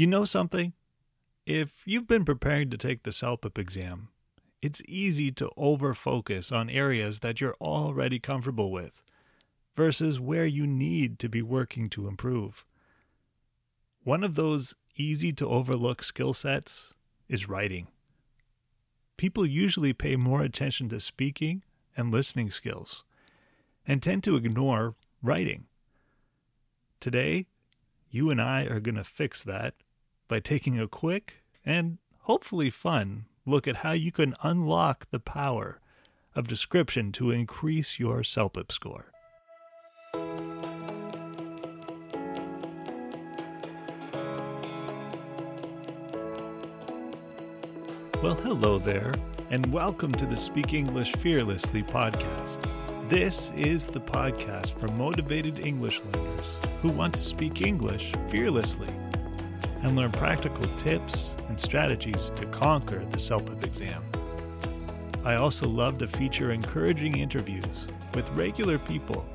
You know something? If you've been preparing to take the CELPIP exam, it's easy to over focus on areas that you're already comfortable with versus where you need to be working to improve. One of those easy to overlook skill sets is writing. People usually pay more attention to speaking and listening skills and tend to ignore writing. Today, you and I are going to fix that by taking a quick and hopefully fun look at how you can unlock the power of description to increase your CELPIP score. Well, hello there, and welcome to the Speak English Fearlessly podcast. This is the podcast for motivated English learners who want to speak English fearlessly and learn practical tips and strategies to conquer the CELPIP exam. I also love to feature encouraging interviews with regular people,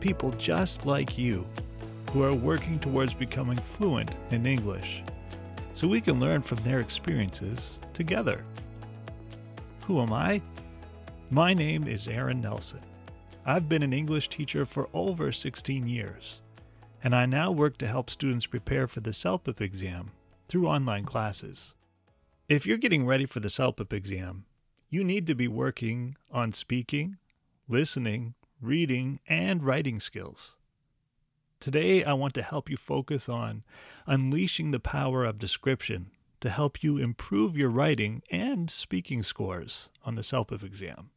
people just like you, who are working towards becoming fluent in English, so we can learn from their experiences together. Who am I? My name is Aaron Nelson. I've been an English teacher for over 16 years and I now work to help students prepare for the CELPIP exam through online classes. If you're getting ready for the CELPIP exam, you need to be working on speaking, listening, reading, and writing skills. Today, I want to help you focus on unleashing the power of description to help you improve your writing and speaking scores on the CELPIP exam.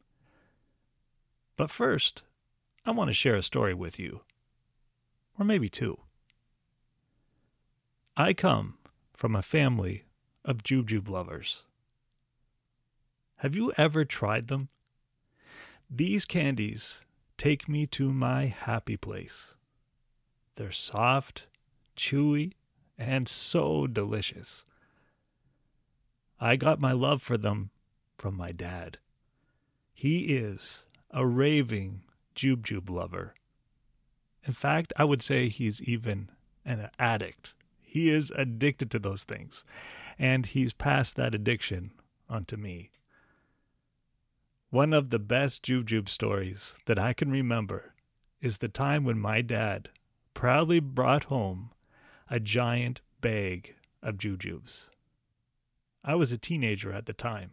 But first, I want to share a story with you or maybe two. I come from a family of jujube lovers. Have you ever tried them? These candies take me to my happy place. They're soft, chewy, and so delicious. I got my love for them from my dad. He is a raving jujube lover. In fact, I would say he's even an addict. He is addicted to those things, and he's passed that addiction onto me. One of the best jujube stories that I can remember is the time when my dad proudly brought home a giant bag of jujubes. I was a teenager at the time,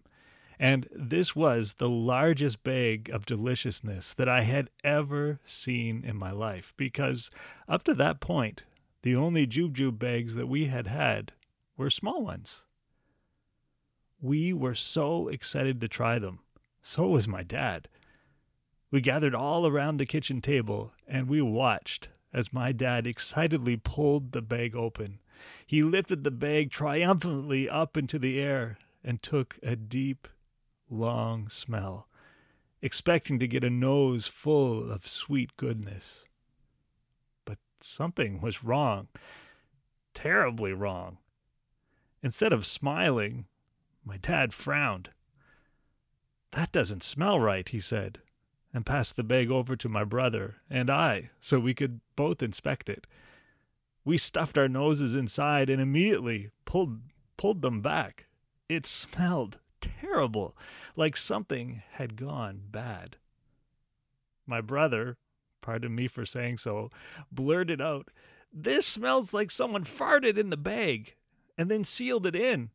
and this was the largest bag of deliciousness that I had ever seen in my life because up to that point, the only jujube bags that we had had were small ones. We were so excited to try them. So was my dad. We gathered all around the kitchen table and we watched as my dad excitedly pulled the bag open. He lifted the bag triumphantly up into the air and took a deep long smell, expecting to get a nose full of sweet goodness. But something was wrong, terribly wrong. Instead of smiling, my dad frowned. That doesn't smell right, he said, and passed the bag over to my brother and I so we could both inspect it. We stuffed our noses inside and immediately pulled pulled them back. It smelled terrible, like something had gone bad. My brother, pardon me for saying so, blurted out, This smells like someone farted in the bag and then sealed it in.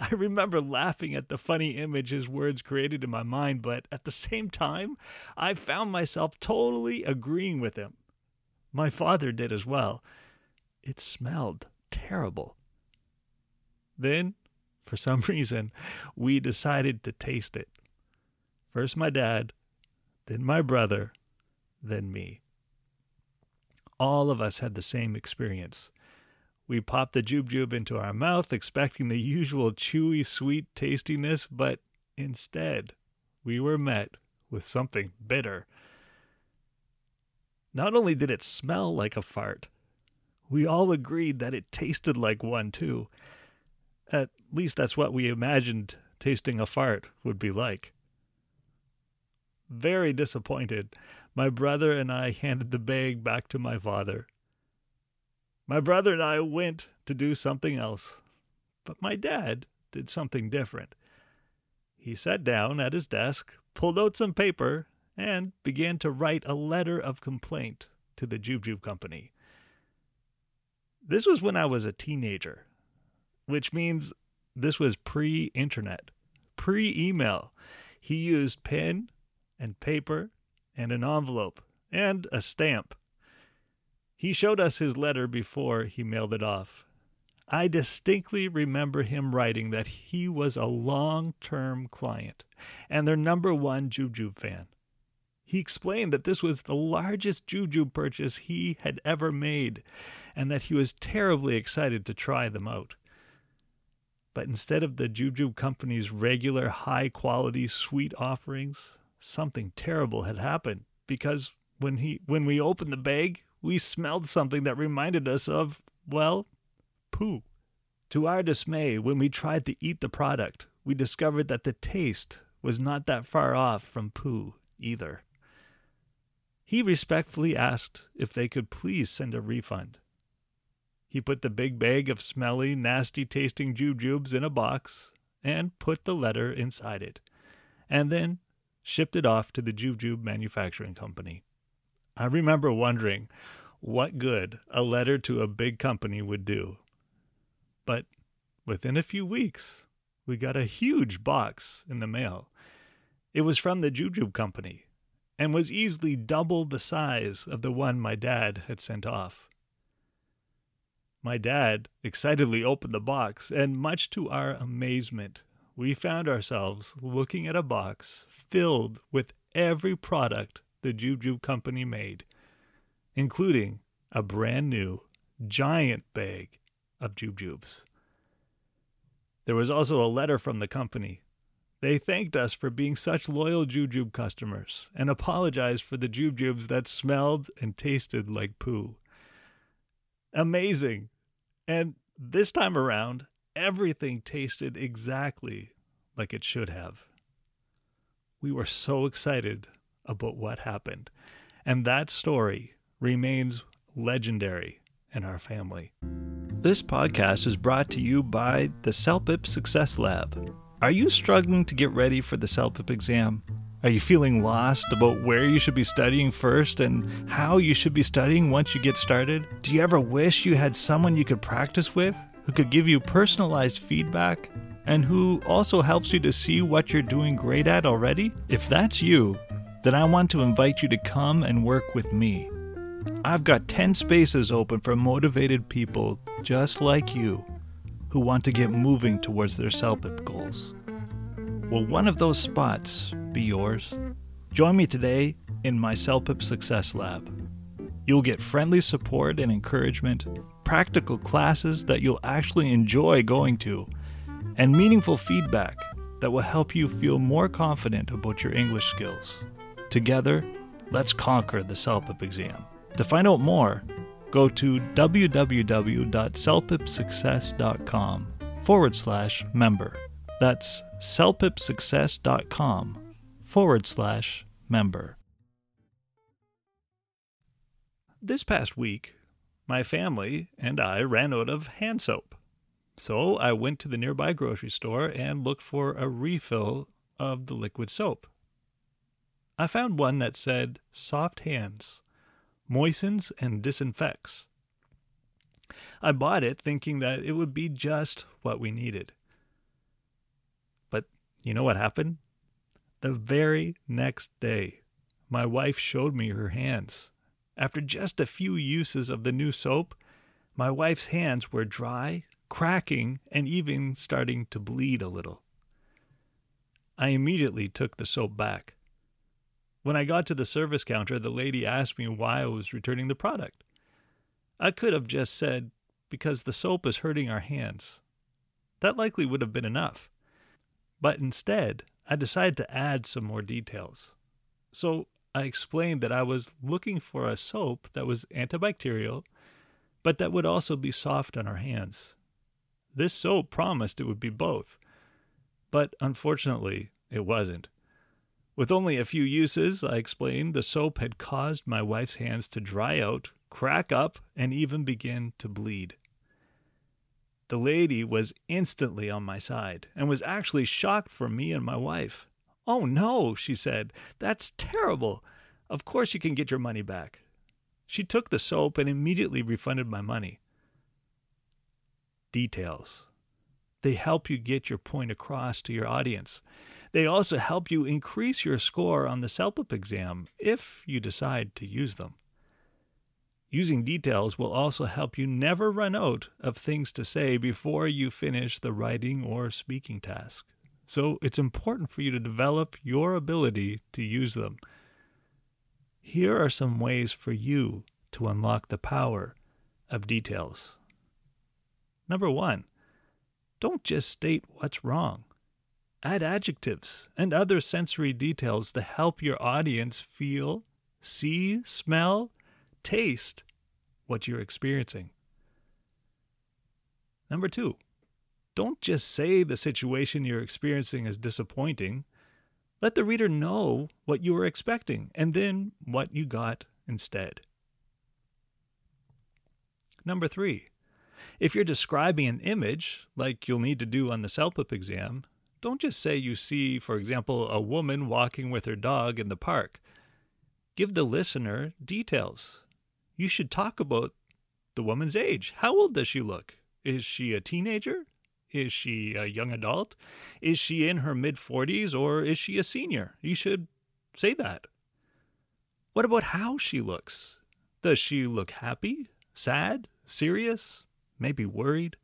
I remember laughing at the funny image his words created in my mind, but at the same time, I found myself totally agreeing with him. My father did as well. It smelled terrible. Then for some reason, we decided to taste it. First my dad, then my brother, then me. All of us had the same experience. We popped the jujube into our mouth, expecting the usual chewy, sweet tastiness, but instead, we were met with something bitter. Not only did it smell like a fart, we all agreed that it tasted like one too. At least that's what we imagined tasting a fart would be like. Very disappointed, my brother and I handed the bag back to my father. My brother and I went to do something else, but my dad did something different. He sat down at his desk, pulled out some paper, and began to write a letter of complaint to the Jube Company. This was when I was a teenager, which means this was pre internet, pre email. He used pen and paper and an envelope and a stamp. He showed us his letter before he mailed it off. I distinctly remember him writing that he was a long term client and their number one Jube fan. He explained that this was the largest Jube purchase he had ever made and that he was terribly excited to try them out. But instead of the Jube company's regular high quality sweet offerings, something terrible had happened because when he when we opened the bag, we smelled something that reminded us of, well, poo. To our dismay, when we tried to eat the product, we discovered that the taste was not that far off from poo either. He respectfully asked if they could please send a refund. He put the big bag of smelly, nasty tasting jujubes in a box and put the letter inside it, and then shipped it off to the Jujube Manufacturing Company. I remember wondering what good a letter to a big company would do. But within a few weeks, we got a huge box in the mail. It was from the Jujube Company and was easily double the size of the one my dad had sent off. My dad excitedly opened the box, and much to our amazement, we found ourselves looking at a box filled with every product the Jujube Company made, including a brand new giant bag of jujubes. There was also a letter from the company. They thanked us for being such loyal Jujube customers and apologized for the jujubes that smelled and tasted like poo. Amazing. And this time around, everything tasted exactly like it should have. We were so excited about what happened. And that story remains legendary in our family. This podcast is brought to you by the CELPIP Success Lab. Are you struggling to get ready for the CELPIP exam? Are you feeling lost about where you should be studying first and how you should be studying once you get started? Do you ever wish you had someone you could practice with who could give you personalized feedback and who also helps you to see what you're doing great at already? If that's you, then I want to invite you to come and work with me. I've got 10 spaces open for motivated people just like you who want to get moving towards their CELPIP goals. Will one of those spots be yours? Join me today in my CELPIP Success Lab. You'll get friendly support and encouragement, practical classes that you'll actually enjoy going to, and meaningful feedback that will help you feel more confident about your English skills. Together, let's conquer the CELPIP exam. To find out more, go to www.celpipsuccess.com forward slash member. That's celpipsuccess.com forward slash member. This past week, my family and I ran out of hand soap. So I went to the nearby grocery store and looked for a refill of the liquid soap. I found one that said soft hands, moistens and disinfects. I bought it thinking that it would be just what we needed. You know what happened? The very next day, my wife showed me her hands. After just a few uses of the new soap, my wife's hands were dry, cracking, and even starting to bleed a little. I immediately took the soap back. When I got to the service counter, the lady asked me why I was returning the product. I could have just said, because the soap is hurting our hands. That likely would have been enough. But instead, I decided to add some more details. So I explained that I was looking for a soap that was antibacterial, but that would also be soft on our hands. This soap promised it would be both, but unfortunately, it wasn't. With only a few uses, I explained, the soap had caused my wife's hands to dry out, crack up, and even begin to bleed. The lady was instantly on my side and was actually shocked for me and my wife. Oh no, she said, that's terrible. Of course you can get your money back. She took the soap and immediately refunded my money. Details. They help you get your point across to your audience. They also help you increase your score on the CELPIP exam if you decide to use them. Using details will also help you never run out of things to say before you finish the writing or speaking task. So it's important for you to develop your ability to use them. Here are some ways for you to unlock the power of details. Number one, don't just state what's wrong. Add adjectives and other sensory details to help your audience feel, see, smell, taste what you're experiencing. Number two, don't just say the situation you're experiencing is disappointing. Let the reader know what you were expecting and then what you got instead. Number three, if you're describing an image, like you'll need to do on the CELPIP exam, don't just say you see, for example, a woman walking with her dog in the park. Give the listener details you should talk about the woman's age. How old does she look? Is she a teenager? Is she a young adult? Is she in her mid 40s or is she a senior? You should say that. What about how she looks? Does she look happy, sad, serious, maybe worried?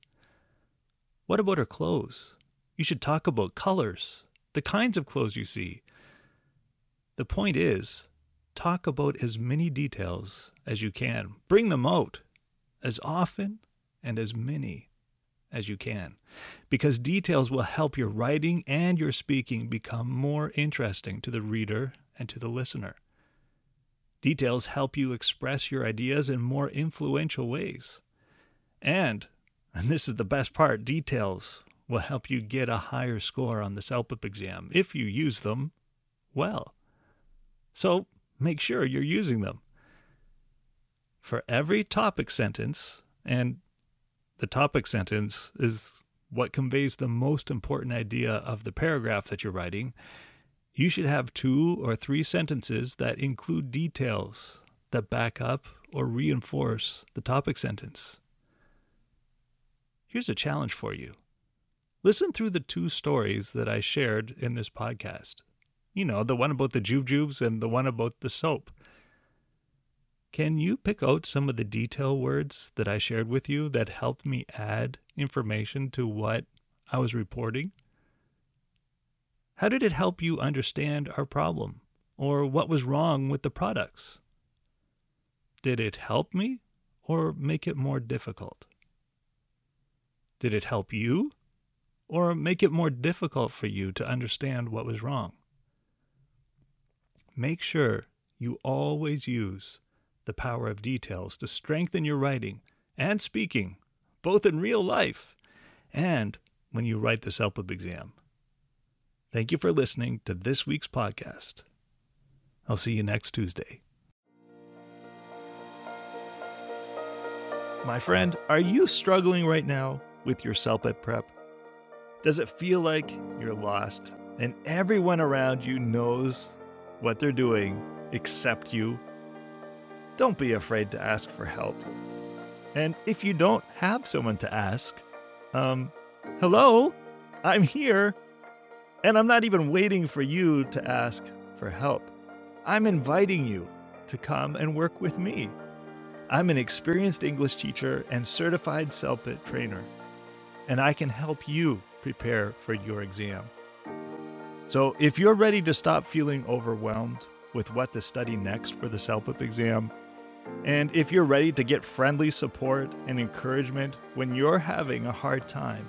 What about her clothes? You should talk about colors, the kinds of clothes you see. The point is, talk about as many details as you can. Bring them out as often and as many as you can, because details will help your writing and your speaking become more interesting to the reader and to the listener. Details help you express your ideas in more influential ways. And, and this is the best part, details will help you get a higher score on the CELPIP exam if you use them well. So make sure you're using them. For every topic sentence, and the topic sentence is what conveys the most important idea of the paragraph that you're writing, you should have two or three sentences that include details that back up or reinforce the topic sentence. Here's a challenge for you. Listen through the two stories that I shared in this podcast. You know, the one about the jujubes and the one about the soap. Can you pick out some of the detail words that I shared with you that helped me add information to what I was reporting? How did it help you understand our problem or what was wrong with the products? Did it help me or make it more difficult? Did it help you or make it more difficult for you to understand what was wrong? Make sure you always use the power of details to strengthen your writing and speaking, both in real life and when you write the CELPIP exam. Thank you for listening to this week's podcast. I'll see you next Tuesday. My friend, are you struggling right now with your CELPIP prep? Does it feel like you're lost and everyone around you knows what they're doing except you? Don't be afraid to ask for help. And if you don't have someone to ask, um, hello, I'm here. And I'm not even waiting for you to ask for help. I'm inviting you to come and work with me. I'm an experienced English teacher and certified CELPIP trainer, and I can help you prepare for your exam. So, if you're ready to stop feeling overwhelmed with what to study next for the CELPIP exam, and if you're ready to get friendly support and encouragement when you're having a hard time,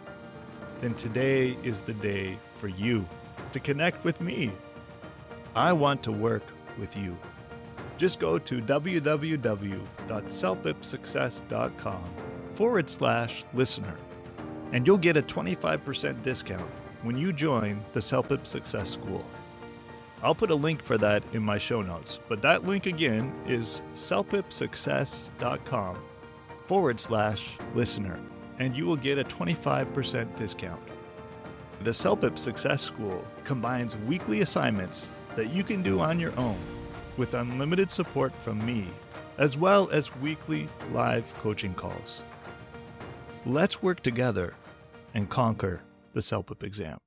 then today is the day for you to connect with me. I want to work with you. Just go to www.celpipsuccess.com forward slash listener, and you'll get a 25% discount when you join the CELPIP Success School. I'll put a link for that in my show notes, but that link again is celpipsuccess.com forward slash listener, and you will get a 25% discount. The CELPIP Success School combines weekly assignments that you can do on your own with unlimited support from me, as well as weekly live coaching calls. Let's work together and conquer the CELPIP exam.